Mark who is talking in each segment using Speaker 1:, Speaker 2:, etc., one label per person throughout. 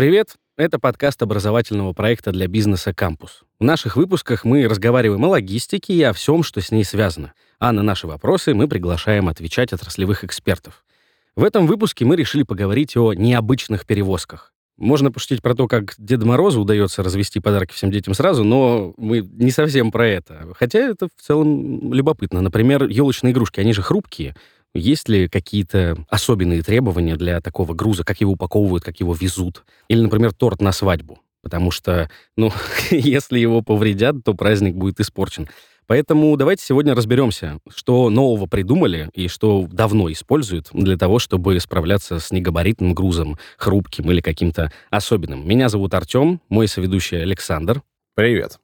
Speaker 1: Привет! Это подкаст образовательного проекта для бизнеса «Кампус». В наших выпусках мы разговариваем о логистике и о всем, что с ней связано. А на наши вопросы мы приглашаем отвечать отраслевых экспертов. В этом выпуске мы решили поговорить о необычных перевозках. Можно пошутить про то, как Деду Морозу удается развести подарки всем детям сразу, но мы не совсем про это. Хотя это в целом любопытно. Например, елочные игрушки, они же хрупкие. Есть ли какие-то особенные требования для такого груза, как его упаковывают, как его везут? Или, например, торт на свадьбу? Потому что, ну, если его повредят, то праздник будет испорчен. Поэтому давайте сегодня разберемся, что нового придумали и что давно используют для того, чтобы справляться с негабаритным грузом, хрупким или каким-то особенным. Меня зовут Артем, мой соведущий Александр.
Speaker 2: Привет.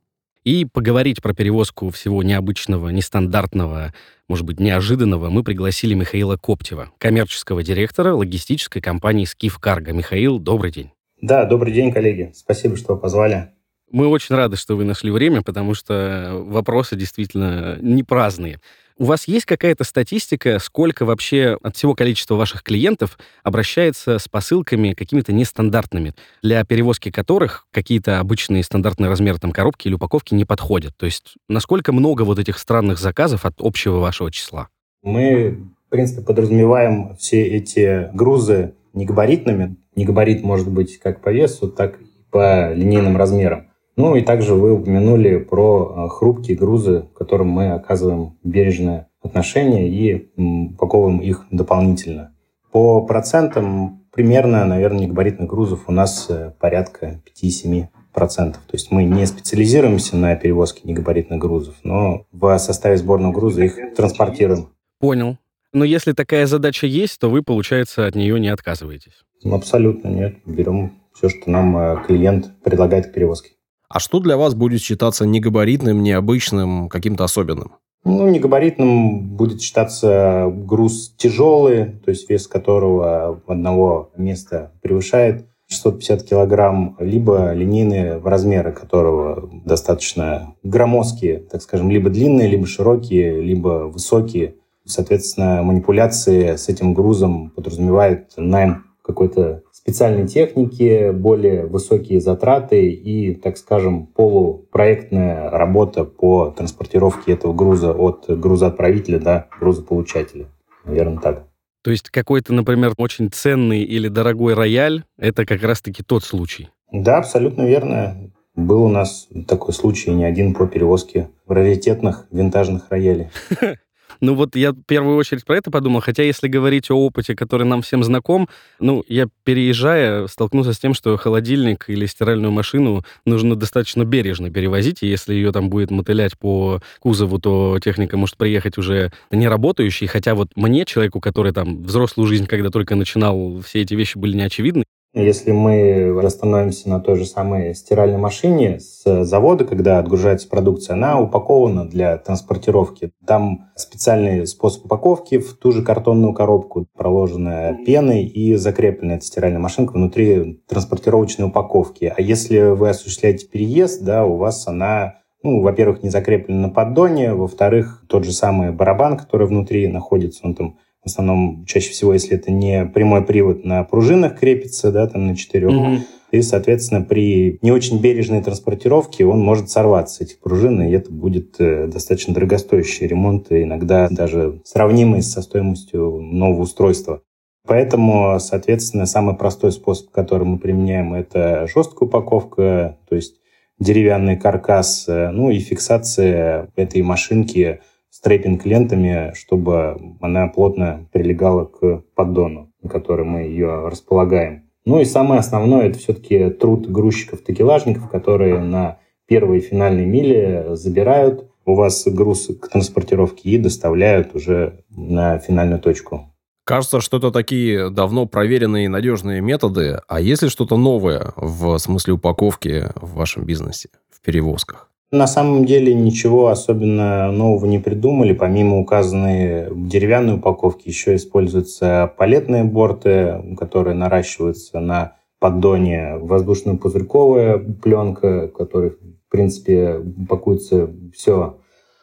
Speaker 1: И поговорить про перевозку всего необычного, нестандартного, может быть, неожиданного мы пригласили Михаила Коптева, коммерческого директора логистической компании «Скиф Карго». Михаил, добрый день.
Speaker 3: Да, добрый день, коллеги. Спасибо, что позвали.
Speaker 1: Мы очень рады, что вы нашли время, потому что вопросы действительно не праздные. У вас есть какая-то статистика, сколько вообще от всего количества ваших клиентов обращается с посылками какими-то нестандартными, для перевозки которых какие-то обычные стандартные размеры там коробки или упаковки не подходят? То есть насколько много вот этих странных заказов от общего вашего числа?
Speaker 3: Мы, в принципе, подразумеваем все эти грузы негабаритными. Негабарит может быть как по весу, так и по линейным размерам. Ну и также вы упомянули про э, хрупкие грузы, которым мы оказываем бережное отношение и упаковываем их дополнительно. По процентам примерно, наверное, негабаритных грузов у нас э, порядка 5-7%. То есть мы не специализируемся на перевозке негабаритных грузов, но в составе сборного груза их транспортируем.
Speaker 1: Понял. Но если такая задача есть, то вы, получается, от нее не отказываетесь?
Speaker 3: Абсолютно нет. Берем все, что нам э, клиент предлагает к перевозке.
Speaker 2: А что для вас будет считаться негабаритным, необычным, каким-то особенным?
Speaker 3: Ну, негабаритным будет считаться груз тяжелый, то есть вес которого одного места превышает 650 килограмм, либо линейные размеры которого достаточно громоздкие, так скажем, либо длинные, либо широкие, либо высокие. Соответственно, манипуляции с этим грузом подразумевают найм какой-то специальной техники, более высокие затраты и, так скажем, полупроектная работа по транспортировке этого груза от грузоотправителя до грузополучателя. Наверное, так.
Speaker 1: То есть какой-то, например, очень ценный или дорогой рояль – это как раз-таки тот случай?
Speaker 3: Да, абсолютно верно. Был у нас такой случай не один по перевозке раритетных винтажных роялей.
Speaker 1: Ну вот я в первую очередь про это подумал, хотя если говорить о опыте, который нам всем знаком, ну, я переезжая столкнулся с тем, что холодильник или стиральную машину нужно достаточно бережно перевозить, и если ее там будет мотылять по кузову, то техника может приехать уже не работающей, хотя вот мне, человеку, который там взрослую жизнь, когда только начинал, все эти вещи были неочевидны,
Speaker 3: если мы остановимся на той же самой стиральной машине с завода, когда отгружается продукция, она упакована для транспортировки. Там специальный способ упаковки в ту же картонную коробку, проложенная пеной и закреплена эта стиральная машинка внутри транспортировочной упаковки. А если вы осуществляете переезд, да, у вас она ну, во-первых, не закреплена на поддоне, во-вторых, тот же самый барабан, который внутри находится, он там в основном, чаще всего, если это не прямой привод, на пружинах крепится, да, там на четырех. Угу. И, соответственно, при не очень бережной транспортировке он может сорваться, этих пружин, и это будет э, достаточно дорогостоящий ремонт, иногда даже сравнимый со стоимостью нового устройства. Поэтому, соответственно, самый простой способ, который мы применяем, это жесткая упаковка, то есть деревянный каркас, э, ну и фиксация этой машинки – стрейпинг лентами, чтобы она плотно прилегала к поддону, на который мы ее располагаем. Ну и самое основное, это все-таки труд грузчиков-такелажников, которые на первые финальные мили забирают у вас груз к транспортировке и доставляют уже на финальную точку.
Speaker 2: Кажется, что это такие давно проверенные и надежные методы. А есть ли что-то новое в смысле упаковки в вашем бизнесе, в перевозках?
Speaker 3: На самом деле ничего особенно нового не придумали. Помимо указанной деревянной упаковки еще используются палетные борты, которые наращиваются на поддоне, воздушно-пузырьковая пленка, которой, в принципе, пакуется все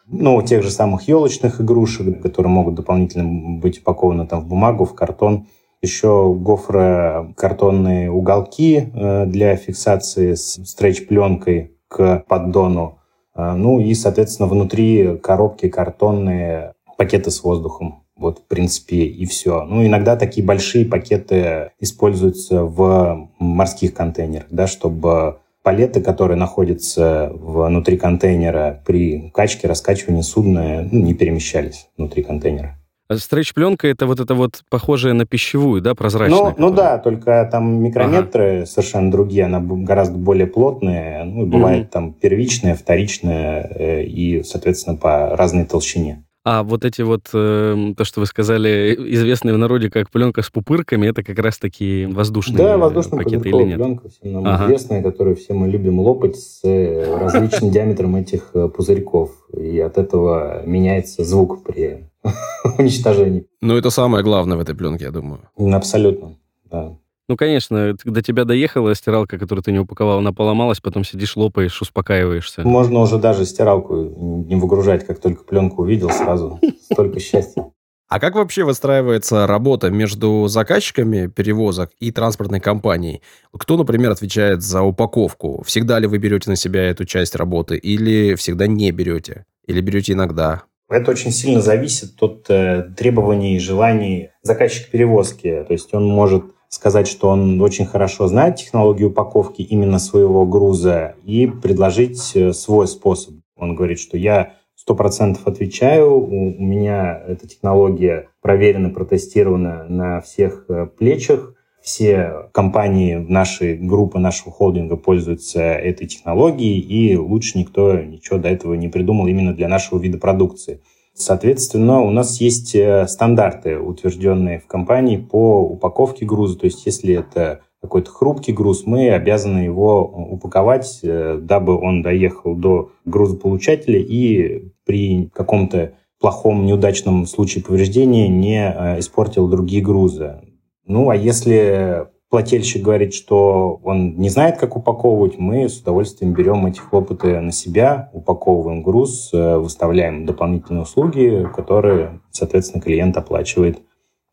Speaker 3: ну, тех же самых елочных игрушек, которые могут дополнительно быть упакованы там в бумагу, в картон. еще гофрокартонные уголки э, для фиксации с стретч-пленкой к поддону. Э, ну и, соответственно, внутри коробки картонные пакеты с воздухом. Вот, в принципе, и все. Ну, иногда такие большие пакеты используются в морских контейнерах, да, чтобы палеты, которые находятся внутри контейнера при качке, раскачивании судна, ну, не перемещались внутри контейнера.
Speaker 1: А Стретч-пленка это вот это вот похожее на пищевую, да, прозрачная?
Speaker 3: Ну, ну да, только там микрометры ага. совершенно другие, она гораздо более плотная, ну, бывает mm там первичная, вторичная э, и, соответственно, по разной толщине.
Speaker 1: А вот эти вот, э, то, что вы сказали, известные в народе как пленка с пупырками, это как раз таки воздушные да, воздушная пакеты или нет?
Speaker 3: пленка, всем нам ага. известная, которую все мы любим лопать с э, различным диаметром этих э, пузырьков. И от этого меняется звук при уничтожении.
Speaker 2: Ну, это самое главное в этой пленке, я думаю.
Speaker 3: Абсолютно, да.
Speaker 1: Ну, конечно, до тебя доехала стиралка, которую ты не упаковал, она поломалась, потом сидишь, лопаешь, успокаиваешься.
Speaker 3: Можно уже даже стиралку не выгружать, как только пленку увидел сразу. Столько счастья.
Speaker 2: А как вообще выстраивается работа между заказчиками перевозок и транспортной компанией? Кто, например, отвечает за упаковку? Всегда ли вы берете на себя эту часть работы или всегда не берете? Или берете иногда?
Speaker 3: Это очень сильно зависит от э, требований и желаний заказчика перевозки. То есть он может сказать, что он очень хорошо знает технологию упаковки именно своего груза и предложить э, свой способ. Он говорит, что я сто процентов отвечаю, у меня эта технология проверена, протестирована на всех э, плечах, все компании нашей группы, нашего холдинга пользуются этой технологией, и лучше никто ничего до этого не придумал именно для нашего вида продукции. Соответственно, у нас есть э, стандарты, утвержденные в компании по упаковке груза. То есть, если это какой-то хрупкий груз, мы обязаны его упаковать, э, дабы он доехал до грузополучателя и при каком-то плохом, неудачном случае повреждения не э, испортил другие грузы. Ну, а если плательщик говорит, что он не знает, как упаковывать, мы с удовольствием берем эти хлопоты на себя, упаковываем груз, э, выставляем дополнительные услуги, которые, соответственно, клиент оплачивает.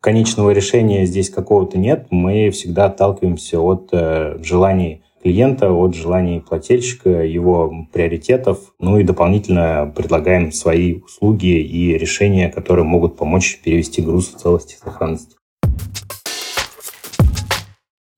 Speaker 3: Конечного решения здесь какого-то нет. Мы всегда отталкиваемся от э, желаний клиента, от желаний плательщика, его приоритетов, ну и дополнительно предлагаем свои услуги и решения, которые могут помочь перевести груз в целости и сохранности.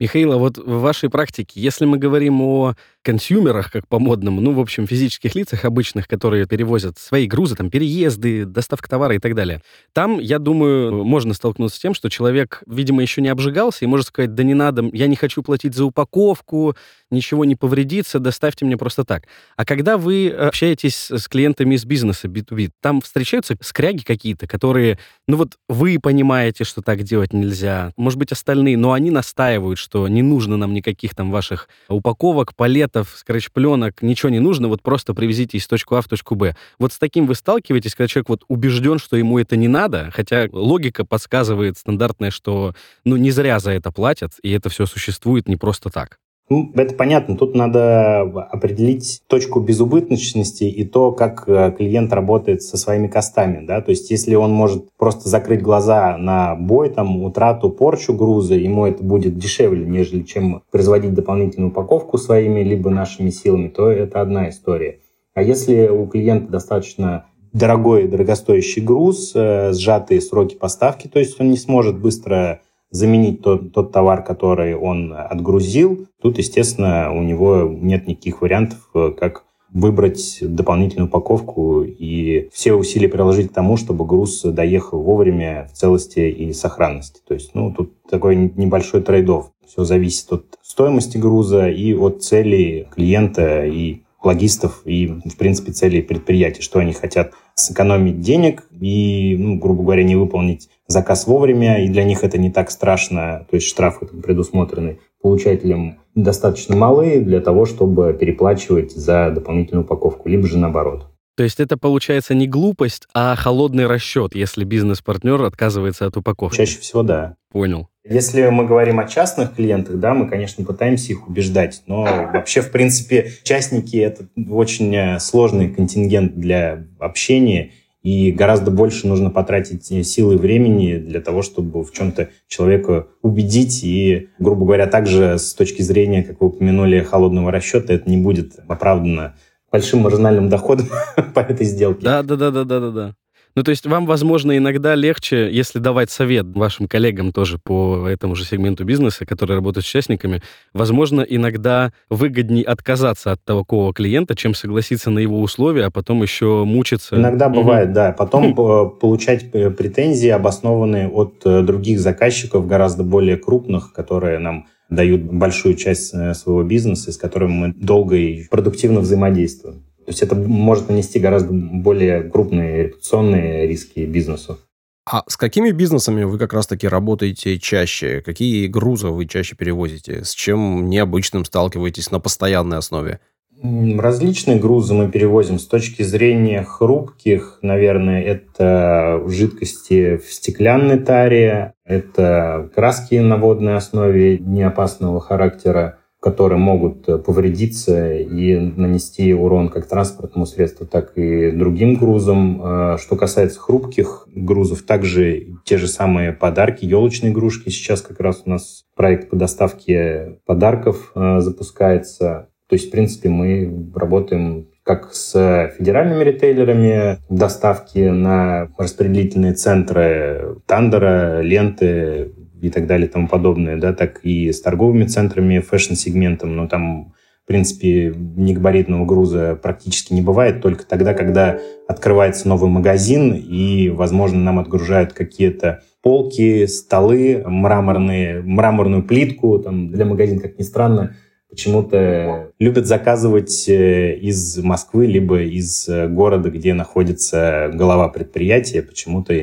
Speaker 1: Михаил, а вот в вашей практике, если мы говорим о консюмерах, как по-модному, ну, в общем, физических лицах обычных, которые перевозят свои грузы, там, переезды, доставка товара и так далее. Там, я думаю, можно столкнуться с тем, что человек, видимо, еще не обжигался и может сказать, да не надо, я не хочу платить за упаковку, ничего не повредится, доставьте мне просто так. А когда вы общаетесь с клиентами из бизнеса B2B, там встречаются скряги какие-то, которые, ну вот вы понимаете, что так делать нельзя, может быть, остальные, но они настаивают, что не нужно нам никаких там ваших упаковок, палет, пакетов, скретч-пленок, ничего не нужно, вот просто привезите из точку А в точку Б. Вот с таким вы сталкиваетесь, когда человек вот убежден, что ему это не надо, хотя логика подсказывает стандартная, что ну не зря за это платят, и это все существует не просто так.
Speaker 3: Ну, это понятно. Тут надо определить точку безубыточности и то, как э, клиент работает со своими костами. Да? То есть, если он может просто закрыть глаза на бой, там, утрату, порчу груза, ему это будет дешевле, нежели чем производить дополнительную упаковку своими либо нашими силами, то это одна история. А если у клиента достаточно дорогой, дорогостоящий груз, э, сжатые сроки поставки, то есть он не сможет быстро заменить тот, тот товар, который он отгрузил, тут, естественно, у него нет никаких вариантов, э, как выбрать дополнительную упаковку и все усилия приложить к тому, чтобы груз доехал вовремя в целости и сохранности. То есть, ну, тут такой небольшой трейдов. Все зависит от стоимости груза и от целей клиента и логистов и, в принципе, целей предприятия, что они хотят сэкономить денег и, ну, грубо говоря, не выполнить заказ вовремя, и для них это не так страшно, то есть штрафы предусмотрены получателям достаточно малы для того, чтобы переплачивать за дополнительную упаковку, либо же наоборот.
Speaker 1: То есть это получается не глупость, а холодный расчет, если бизнес-партнер отказывается от упаковки?
Speaker 3: Чаще всего да.
Speaker 1: Понял.
Speaker 3: Если мы говорим о частных клиентах, да, мы, конечно, пытаемся их убеждать, но вообще, в принципе, частники – это очень э, сложный контингент для общения, и гораздо больше нужно потратить силы и времени для того, чтобы в чем-то человека убедить. И, грубо говоря, также с точки зрения, как вы упомянули, холодного расчета, это не будет оправдано большим маржинальным доходом по этой сделке.
Speaker 1: Да, да, да, да, да, да, да. Ну, то есть вам, возможно, иногда легче, если давать совет вашим коллегам тоже по этому же сегменту бизнеса, которые работают с участниками, возможно, иногда выгоднее отказаться от такого клиента, чем согласиться на его условия, а потом еще мучиться.
Speaker 3: Иногда угу. бывает, да. Потом получать претензии, обоснованные от э, других заказчиков, гораздо более крупных, которые нам дают большую часть э, своего бизнеса, с которым мы долго и продуктивно взаимодействуем. То есть это может нанести гораздо более крупные репутационные риски бизнесу.
Speaker 2: А с какими бизнесами вы как раз-таки работаете чаще? Какие грузы вы чаще перевозите? С чем необычным сталкиваетесь на постоянной основе?
Speaker 3: Различные грузы мы перевозим. С точки зрения хрупких, наверное, это жидкости в стеклянной таре, это краски на водной основе неопасного характера, которые могут повредиться и нанести урон как транспортному средству, так и другим грузам. Э, что касается хрупких грузов, также те же самые подарки, елочные игрушки. Сейчас как раз у нас проект по доставке подарков э, запускается. То есть, в принципе, мы работаем как с федеральными ритейлерами доставки на распределительные центры Тандера, ленты, и так далее и тому подобное, да, так и с торговыми центрами, фэшн-сегментом, но там в принципе, негабаритного груза практически не бывает, только тогда, когда открывается новый магазин, и, возможно, нам отгружают какие-то полки, столы, мраморные, мраморную плитку. Там, для магазина, как ни странно, почему-то любят заказывать э, из Москвы, либо из э, города, где находится голова предприятия. Почему-то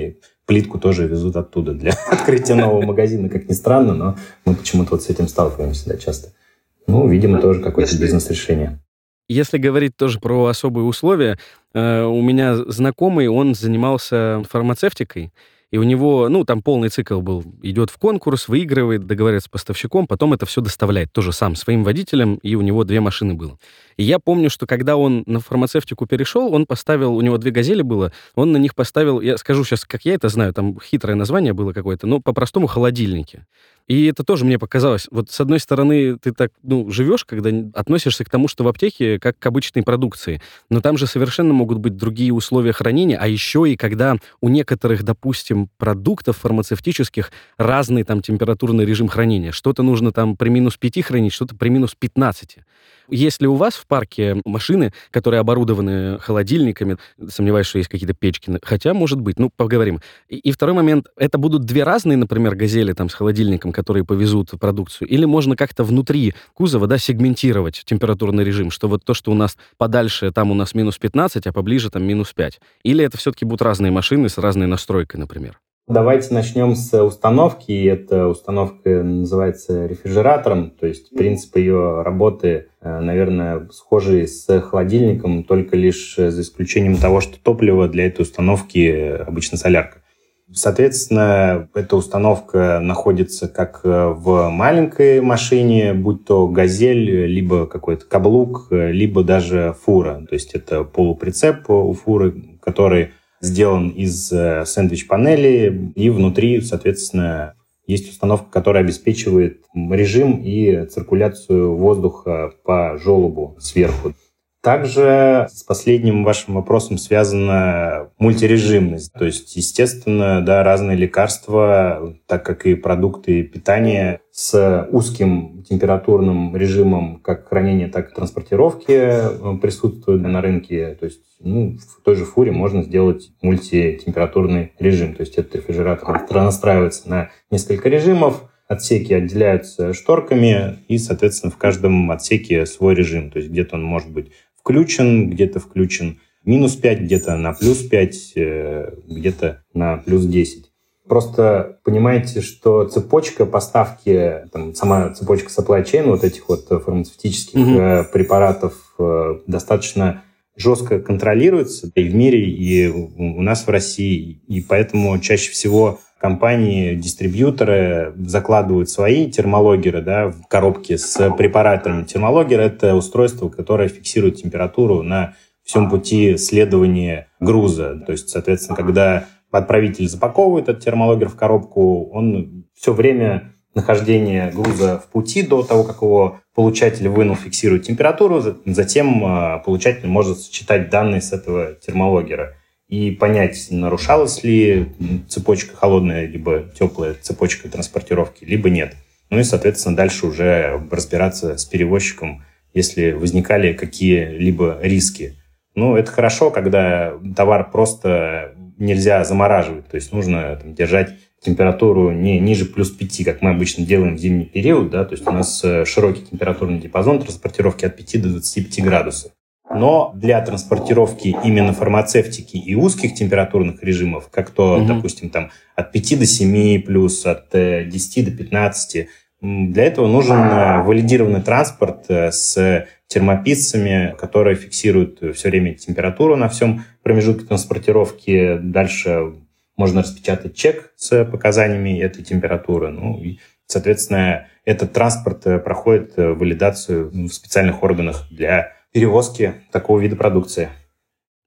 Speaker 3: плитку тоже везут оттуда для открытия нового магазина, как ни странно, но мы почему-то вот с этим сталкиваемся да, часто. Ну, видимо, тоже какое-то бизнес-решение.
Speaker 1: Если говорить тоже про особые условия, э, у меня знакомый, он занимался фармацевтикой, и у него, ну, там полный цикл был. Идет в конкурс, выигрывает, договаривается с поставщиком, потом это все доставляет тоже сам, своим водителем, и у него две машины было. И я помню, что когда он на фармацевтику перешел, он поставил, у него две «Газели» было, он на них поставил, я скажу сейчас, как я это знаю, там хитрое название было какое-то, но по-простому холодильники. И это тоже мне показалось. Вот с одной стороны, ты так, ну, живешь, когда относишься к тому, что в аптеке как к обычной продукции. Но там же совершенно могут быть другие условия хранения, а еще и когда у некоторых, допустим, продуктов фармацевтических разный там температурный режим хранения. Что-то нужно там при минус 5 хранить, что-то при минус 15. Если у вас в парке машины, которые оборудованы холодильниками, сомневаюсь, что есть какие-то печки, хотя, может быть, ну, поговорим. И, и второй момент, это будут две разные, например, газели там с холодильником, которые повезут продукцию, или можно как-то внутри кузова, да, сегментировать температурный режим, что вот то, что у нас подальше, там у нас минус 15, а поближе там минус 5. Или это все-таки будут разные машины с разной настройкой, например?
Speaker 3: Давайте начнем с установки. Эта установка называется рефрижератором, то есть принцип ее работы, э, наверное, схожий с холодильником, только лишь за исключением того, что топливо для этой установки обычно солярка. Соответственно, эта установка находится как в маленькой машине, будь то газель, либо какой-то каблук, либо даже фура. То есть это полуприцеп у фуры, который сделан из э, сэндвич-панели, и внутри, соответственно, есть установка, которая обеспечивает режим и циркуляцию воздуха по желобу сверху. Также с последним вашим вопросом связана мультирежимность. То есть, естественно, да, разные лекарства, так как и продукты питания с узким температурным режимом как хранения, так и транспортировки э, присутствуют на рынке. То есть ну, в той же фуре можно сделать мультитемпературный режим. То есть этот рефрижератор настраивается на несколько режимов, отсеки отделяются шторками, и, соответственно, в каждом отсеке свой режим. То есть где-то он может быть включен, где-то включен минус 5, где-то на плюс 5, э, где-то на плюс 10. Просто понимаете, что цепочка поставки, там, сама цепочка supply chain вот этих вот фармацевтических mm-hmm. препаратов э, достаточно жестко контролируется и в мире, и у нас в России. И поэтому чаще всего компании, дистрибьюторы закладывают свои термологеры да, в коробке с препаратами. Термологер — это устройство, которое фиксирует температуру на всем пути следования груза. То есть, соответственно, когда отправитель запаковывает этот термологер в коробку, он все время нахождения груза в пути до того, как его получатель вынул, фиксирует температуру, затем а, получатель может считать данные с этого термологера и понять, нарушалась ли цепочка холодная, либо теплая цепочка транспортировки, либо нет. Ну и, соответственно, дальше уже разбираться с перевозчиком, если возникали какие-либо риски. Ну, это хорошо, когда товар просто нельзя замораживать, то есть нужно там, держать температуру не ниже плюс 5, как мы обычно делаем в зимний период, да, то есть у нас э, широкий температурный диапазон транспортировки от 5 до 25 градусов. Но для транспортировки именно фармацевтики и узких температурных режимов, как то, угу. допустим, там от 5 до 7 плюс, от 10 э, до 15, для этого нужен э, валидированный транспорт с термописцами, которые фиксируют все время температуру на всем промежутке транспортировки. Дальше можно распечатать чек с показаниями этой температуры. Ну, и, соответственно, этот транспорт э, проходит э, валидацию в специальных органах для перевозки такого вида продукции.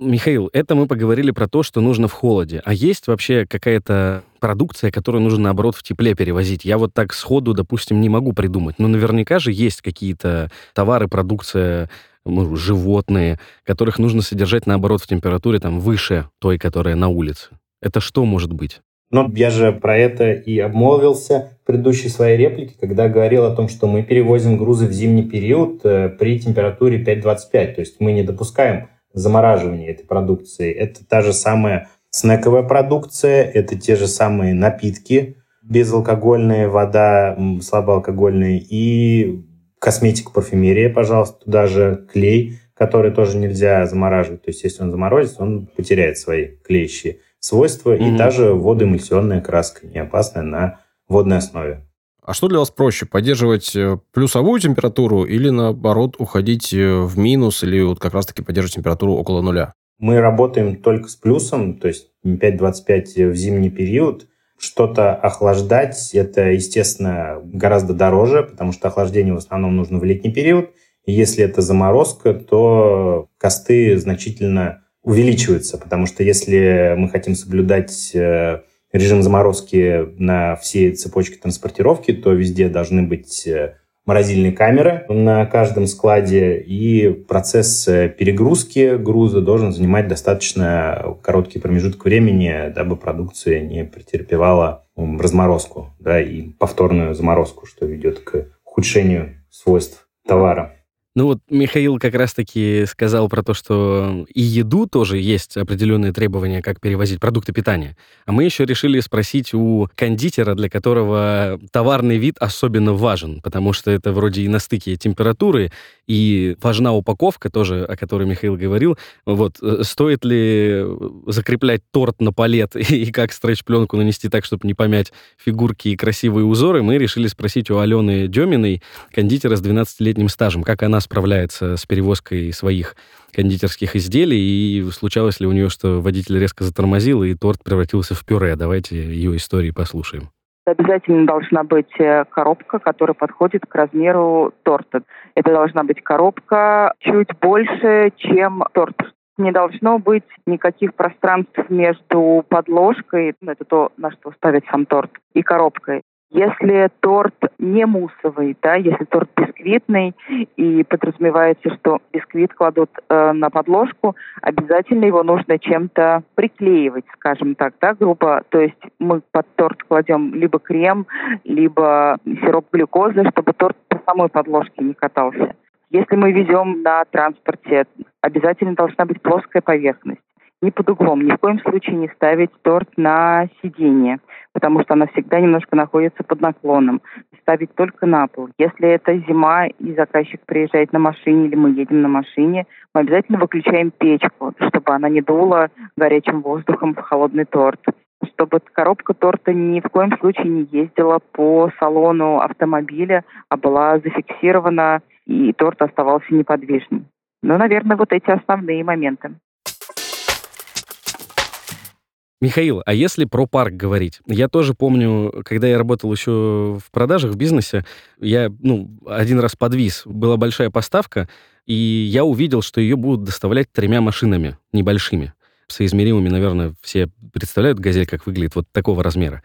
Speaker 1: Михаил, это мы поговорили про то, что нужно в холоде. А есть вообще какая-то продукция, которую нужно, наоборот, в тепле перевозить? Я вот так сходу, допустим, не могу придумать. Но наверняка же есть какие-то товары, продукция, ну, животные, которых нужно содержать, наоборот, в температуре там выше той, которая на улице. Это что может быть?
Speaker 3: Но я же про это и обмолвился в предыдущей своей реплике, когда говорил о том, что мы перевозим грузы в зимний период э, при температуре 5-25. То есть мы не допускаем замораживания этой продукции. Это та же самая снековая продукция, это те же самые напитки, безалкогольная вода, слабоалкогольная и косметика, парфюмерия, пожалуйста, туда же клей, который тоже нельзя замораживать. То есть если он заморозится, он потеряет свои клеящие свойства, mm-hmm. и та же водоэмульсионная краска, не опасная на водной основе.
Speaker 2: А что для вас проще, поддерживать э, плюсовую температуру или, наоборот, уходить э, в минус или вот как раз-таки поддерживать температуру около нуля?
Speaker 3: Мы работаем только с плюсом, то есть 5-25 в зимний период. Что-то охлаждать, это, естественно, гораздо дороже, потому что охлаждение в основном нужно в летний период. И если это заморозка, то косты значительно увеличивается, потому что если мы хотим соблюдать э, режим заморозки на всей цепочке транспортировки, то везде должны быть э, морозильные камеры на каждом складе, и процесс э, перегрузки груза должен занимать достаточно короткий промежуток времени, дабы продукция не претерпевала разморозку да, и повторную заморозку, что ведет к ухудшению свойств товара.
Speaker 1: Ну вот Михаил как раз-таки сказал про то, что и еду тоже есть определенные требования, как перевозить продукты питания. А мы еще решили спросить у кондитера, для которого товарный вид особенно важен, потому что это вроде и на стыке температуры, и важна упаковка тоже, о которой Михаил говорил. Вот, э, стоит ли закреплять торт на палет и как стретч-пленку нанести так, чтобы не помять фигурки и красивые узоры, мы решили спросить у Алены Деминой, кондитера с 12-летним стажем, как она справляется с перевозкой своих кондитерских изделий, и случалось ли у нее, что водитель резко затормозил, и торт превратился в пюре. Давайте ее истории послушаем.
Speaker 4: Обязательно должна быть э, коробка, которая подходит к размеру торта. Это должна быть коробка чуть больше, чем торт. Не должно быть никаких пространств между подложкой, ну, это то, на что ставить сам торт, и коробкой. Если торт не муссовый, да, если торт бисквитный и подразумевается, что бисквит кладут э, на подложку, обязательно его нужно чем-то приклеивать, скажем так, да, грубо. То есть мы под торт кладем либо крем, либо сироп глюкозы, чтобы торт по самой подложке не катался. Если мы везем на транспорте, обязательно должна быть плоская поверхность не под углом, ни в коем случае не ставить торт на сиденье, потому что она всегда немножко находится под наклоном. Ставить только на пол. Если это зима и заказчик приезжает на машине или мы едем на машине, мы обязательно выключаем печку, чтобы она не дула горячим воздухом в холодный торт чтобы коробка торта ни в коем случае не ездила по салону автомобиля, а была зафиксирована, и торт оставался неподвижным. Ну, наверное, вот эти основные моменты.
Speaker 1: Михаил, а если про парк говорить? Я тоже помню, когда я работал еще в продажах, в бизнесе, я, ну, один раз подвис. Была большая поставка, и я увидел, что ее будут доставлять тремя машинами небольшими. Соизмеримыми, наверное, все представляют «Газель», как выглядит, вот такого размера.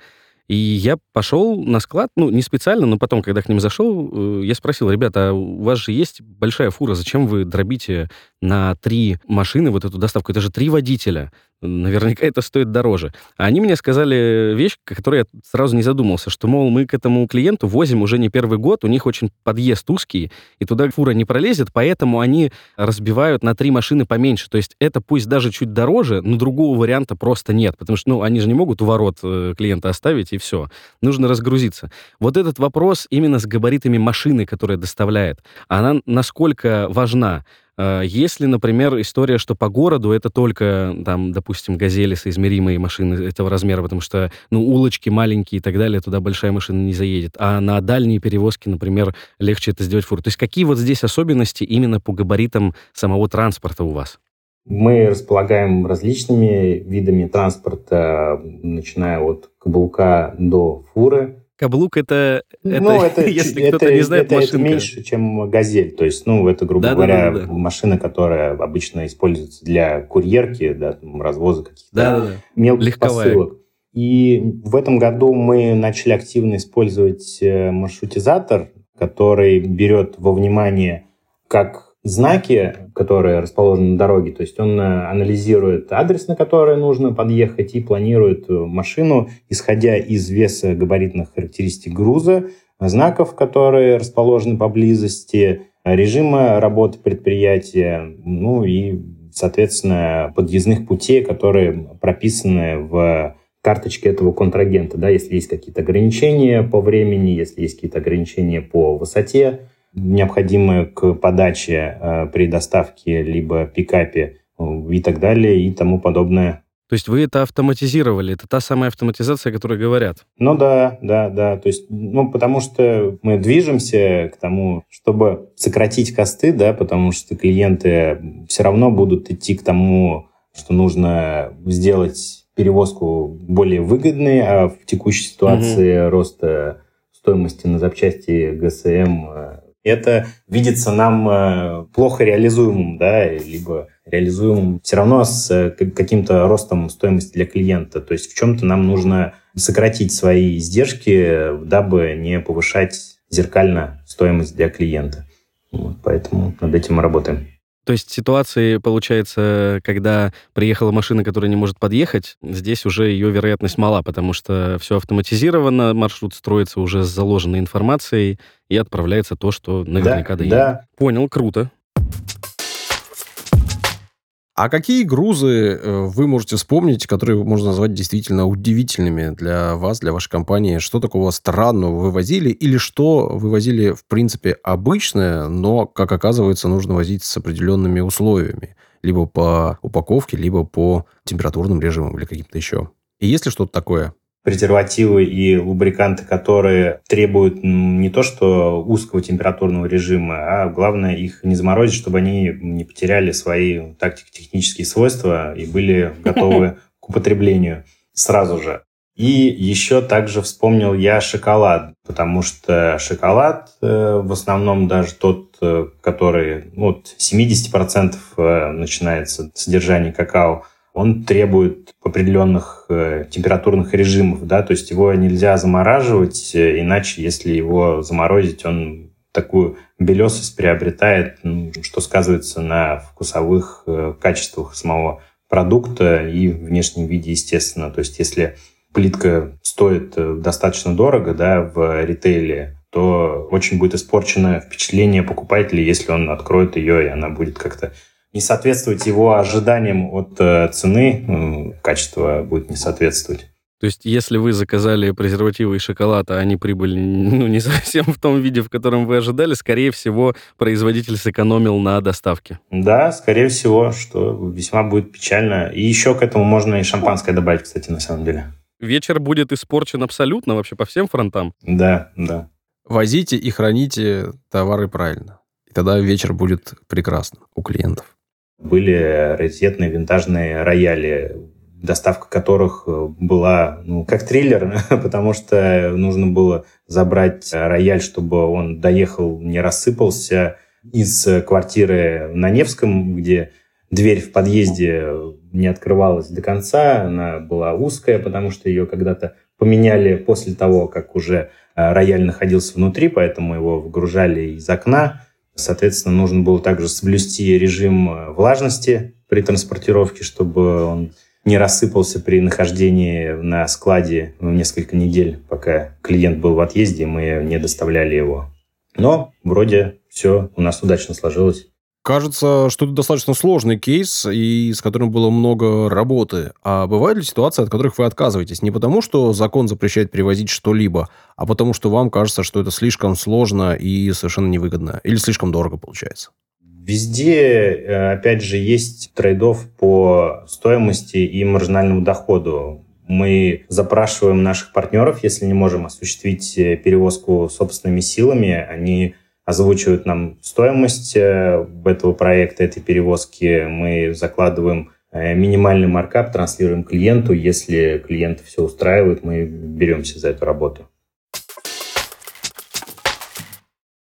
Speaker 1: И я пошел на склад, ну, не специально, но потом, когда к ним зашел, э, я спросил, ребята, а у вас же есть большая фура, зачем вы дробите на три машины вот эту доставку? Это же три водителя наверняка это стоит дороже. А они мне сказали вещь, о которой я сразу не задумался, что, мол, мы к этому клиенту возим уже не первый год, у них очень подъезд узкий, и туда фура не пролезет, поэтому они разбивают на три машины поменьше. То есть это пусть даже чуть дороже, но другого варианта просто нет, потому что, ну, они же не могут у ворот э, клиента оставить, и все. Нужно разгрузиться. Вот этот вопрос именно с габаритами машины, которая доставляет, она насколько важна? А, если, например, история, что по городу это только, там, допустим, газели соизмеримые машины этого размера, потому что, ну, улочки маленькие и так далее, туда большая машина не заедет. А на дальние перевозки, например, легче это сделать фур. То есть какие вот здесь особенности именно по габаритам самого транспорта у вас?
Speaker 3: Мы располагаем различными видами транспорта, начиная от каблука до фуры.
Speaker 1: Каблук это, это, ну, это если это, кто-то не знает,
Speaker 3: это, машинка. это меньше, чем газель. То есть, ну, это, грубо да, говоря, да, да, да. машина, которая обычно используется для курьерки, да, там, развоза каких-то да, да, да. мелких Легковая. посылок. И в этом году мы начали активно использовать э, маршрутизатор, который берет во внимание как знаки, которые расположены на дороге. То есть он э, анализирует адрес, на который нужно подъехать, и планирует э, машину, исходя из веса габаритных характеристик груза, знаков, которые расположены поблизости, режима работы предприятия, ну и, соответственно, подъездных путей, которые прописаны в карточке этого контрагента. Да, если есть какие-то ограничения по времени, если есть какие-то ограничения по высоте, необходимые к подаче э, при доставке либо пикапе э, и так далее и тому подобное.
Speaker 1: То есть вы это автоматизировали? Это та самая автоматизация, о которой говорят?
Speaker 3: Ну да, да, да. То есть, ну, потому что мы движемся к тому, чтобы сократить косты, да, потому что клиенты все равно будут идти к тому, что нужно сделать перевозку более выгодной, а в текущей ситуации угу. роста стоимости на запчасти ГСМ э, это видится нам э, плохо реализуемым, да, либо реализуемым все равно с э, каким-то ростом стоимости для клиента. То есть в чем-то нам нужно сократить свои издержки, дабы не повышать зеркально стоимость для клиента. Вот, поэтому над этим мы работаем.
Speaker 1: То есть ситуации, получается, когда приехала машина, которая не может подъехать, здесь уже ее вероятность мала, потому что все автоматизировано, маршрут строится уже с заложенной информацией и отправляется то, что наверняка да, доедет. Да. Понял, круто.
Speaker 2: А какие грузы э, вы можете вспомнить, которые можно назвать действительно удивительными для вас, для вашей компании? Что такого странного вы возили? Или что вы возили, в принципе, обычное, но, как оказывается, нужно возить с определенными условиями? Либо по упаковке, либо по температурным режимам или каким-то еще. И есть ли что-то такое?
Speaker 3: Презервативы и лубриканты, которые требуют не то что узкого температурного режима, а главное их не заморозить, чтобы они не потеряли свои тактико-технические свойства и были готовы к употреблению сразу же. И еще также вспомнил я шоколад, потому что шоколад, э, в основном даже тот, э, который ну, от 70% э, начинается содержание какао, он требует определенных э, температурных режимов, да, то есть его нельзя замораживать, э, иначе, если его заморозить, он такую белесость приобретает, что сказывается на вкусовых э, качествах самого продукта и внешнем виде, естественно. То есть если плитка стоит достаточно дорого да, в ритейле, то очень будет испорчено впечатление покупателя, если он откроет ее, и она будет как-то не соответствовать его ожиданиям от э, цены, качество будет не соответствовать.
Speaker 1: То есть, если вы заказали презервативы и шоколад, а они прибыли ну, не совсем в том виде, в котором вы ожидали, скорее всего, производитель сэкономил на доставке.
Speaker 3: Да, скорее всего, что весьма будет печально. И еще к этому можно и шампанское добавить, кстати, на самом деле.
Speaker 1: Вечер будет испорчен абсолютно вообще по всем фронтам.
Speaker 3: Да, да.
Speaker 2: Возите и храните товары правильно. И тогда вечер будет прекрасным у клиентов
Speaker 3: были раритетные винтажные рояли доставка которых была ну, как триллер, потому что нужно было забрать рояль, чтобы он доехал, не рассыпался из квартиры на Невском, где дверь в подъезде не открывалась до конца, она была узкая, потому что ее когда-то поменяли после того, как уже э, рояль находился внутри, поэтому его выгружали из окна. Соответственно, нужно было также соблюсти режим э, влажности при транспортировке, чтобы он не рассыпался при нахождении на складе несколько недель, пока клиент был в отъезде, мы не доставляли его. Но вроде все у нас удачно сложилось.
Speaker 2: Кажется, что это достаточно сложный кейс, и с которым было много работы. А бывают ли ситуации, от которых вы отказываетесь? Не потому, что закон запрещает перевозить что-либо, а потому, что вам кажется, что это слишком сложно и совершенно невыгодно? Или слишком дорого получается?
Speaker 3: Везде, э, опять же, есть трейдов по стоимости и маржинальному доходу. Мы запрашиваем наших партнеров, если не можем осуществить э, перевозку собственными силами, они озвучивают нам стоимость э, этого проекта, этой перевозки. Мы закладываем э, минимальный маркап, транслируем клиенту. Если клиент все устраивает, мы беремся за эту работу.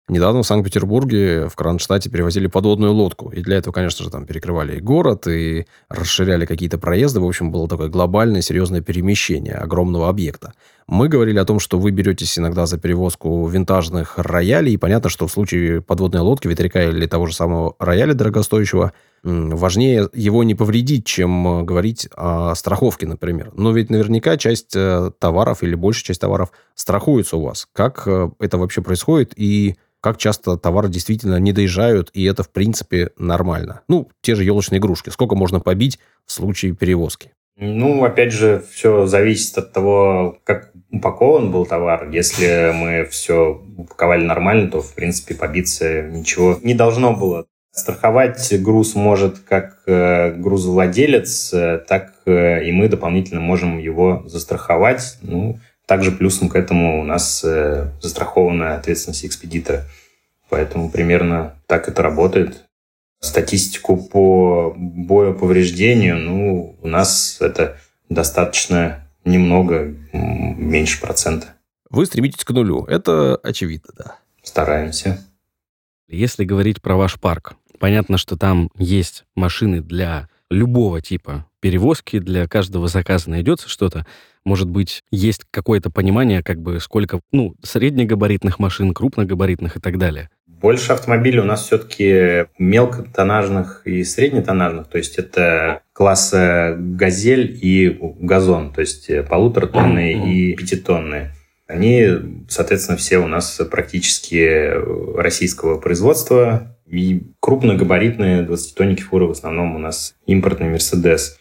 Speaker 2: Недавно в Санкт-Петербурге, в Кронштадте перевозили подводную лодку. И для этого, конечно же, там перекрывали и город, и расширяли какие-то проезды. В общем, было такое глобальное, серьезное перемещение огромного объекта. Мы говорили о том, что вы беретесь иногда за перевозку винтажных роялей. И понятно, что в случае подводной лодки, ветряка или того же самого рояля дорогостоящего, важнее его не повредить, чем говорить о страховке, например. Но ведь наверняка часть э, товаров или большая часть товаров страхуется у вас. Как э, это вообще происходит и как часто товары действительно не доезжают, и это, в принципе, нормально. Ну, те же елочные игрушки. Сколько можно побить в случае перевозки?
Speaker 3: Ну, опять же, все зависит от того, как упакован был товар. Если мы все упаковали нормально, то, в принципе, побиться ничего не должно было. Страховать груз может как э, грузовладелец, э, так э, и мы дополнительно можем его застраховать. Ну, также плюсом к этому у нас застрахованная ответственность экспедитора. Поэтому примерно так это работает. Статистику по боеповреждению, ну, у нас это достаточно немного, меньше процента.
Speaker 2: Вы стремитесь к нулю, это очевидно, да.
Speaker 3: Стараемся.
Speaker 1: Если говорить про ваш парк, понятно, что там есть машины для любого типа перевозки, для каждого заказа найдется что-то может быть, есть какое-то понимание, как бы сколько, ну, среднегабаритных машин, крупногабаритных и так далее?
Speaker 3: Больше автомобилей у нас все-таки мелкотонажных и среднетонажных, то есть это класса «Газель» и «Газон», то есть полуторатонные mm-hmm. и пятитонные. Они, соответственно, все у нас практически российского производства. И крупногабаритные 20-тонники фуры в основном у нас импортный «Мерседес».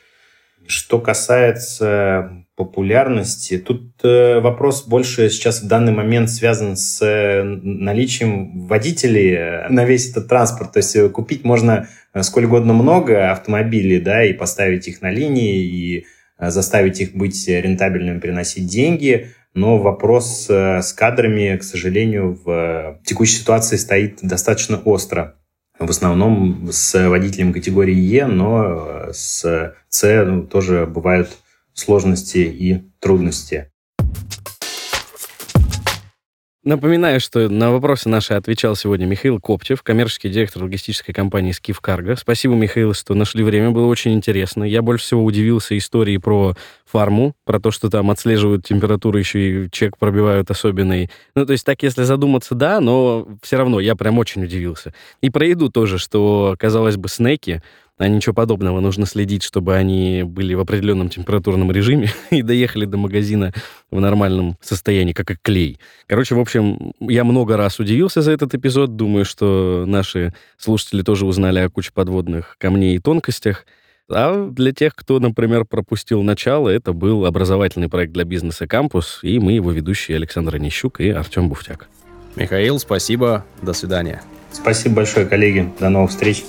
Speaker 3: Что касается популярности. Тут э, вопрос больше сейчас в данный момент связан с э, наличием водителей э, на весь этот транспорт. То есть купить можно сколь угодно много автомобилей, да, и поставить их на линии, и заставить их быть рентабельными, приносить деньги. Но вопрос с кадрами, к сожалению, в текущей ситуации стоит достаточно остро. В основном с водителем категории Е, но с С ну, тоже бывают сложности и трудности.
Speaker 1: Напоминаю, что на вопросы наши отвечал сегодня Михаил Коптев, коммерческий директор логистической компании «Скиф Карго». Спасибо, Михаил, что нашли время, было очень интересно. Я больше всего удивился истории про фарму, про то, что там отслеживают температуру, еще и чек пробивают особенный. Ну, то есть так, если задуматься, да, но все равно я прям очень удивился. И про еду тоже, что, казалось бы, снеки, а ничего подобного. Нужно следить, чтобы они были в определенном температурном режиме и доехали до магазина в нормальном состоянии, как и клей. Короче, в общем, я много раз удивился за этот эпизод. Думаю, что наши слушатели тоже узнали о куче подводных камней и тонкостях. А для тех, кто, например, пропустил начало, это был образовательный проект для бизнеса «Кампус», и мы его ведущие Александр Онищук и Артем Буфтяк.
Speaker 2: Михаил, спасибо. До свидания.
Speaker 3: Спасибо большое, коллеги. До новых встреч.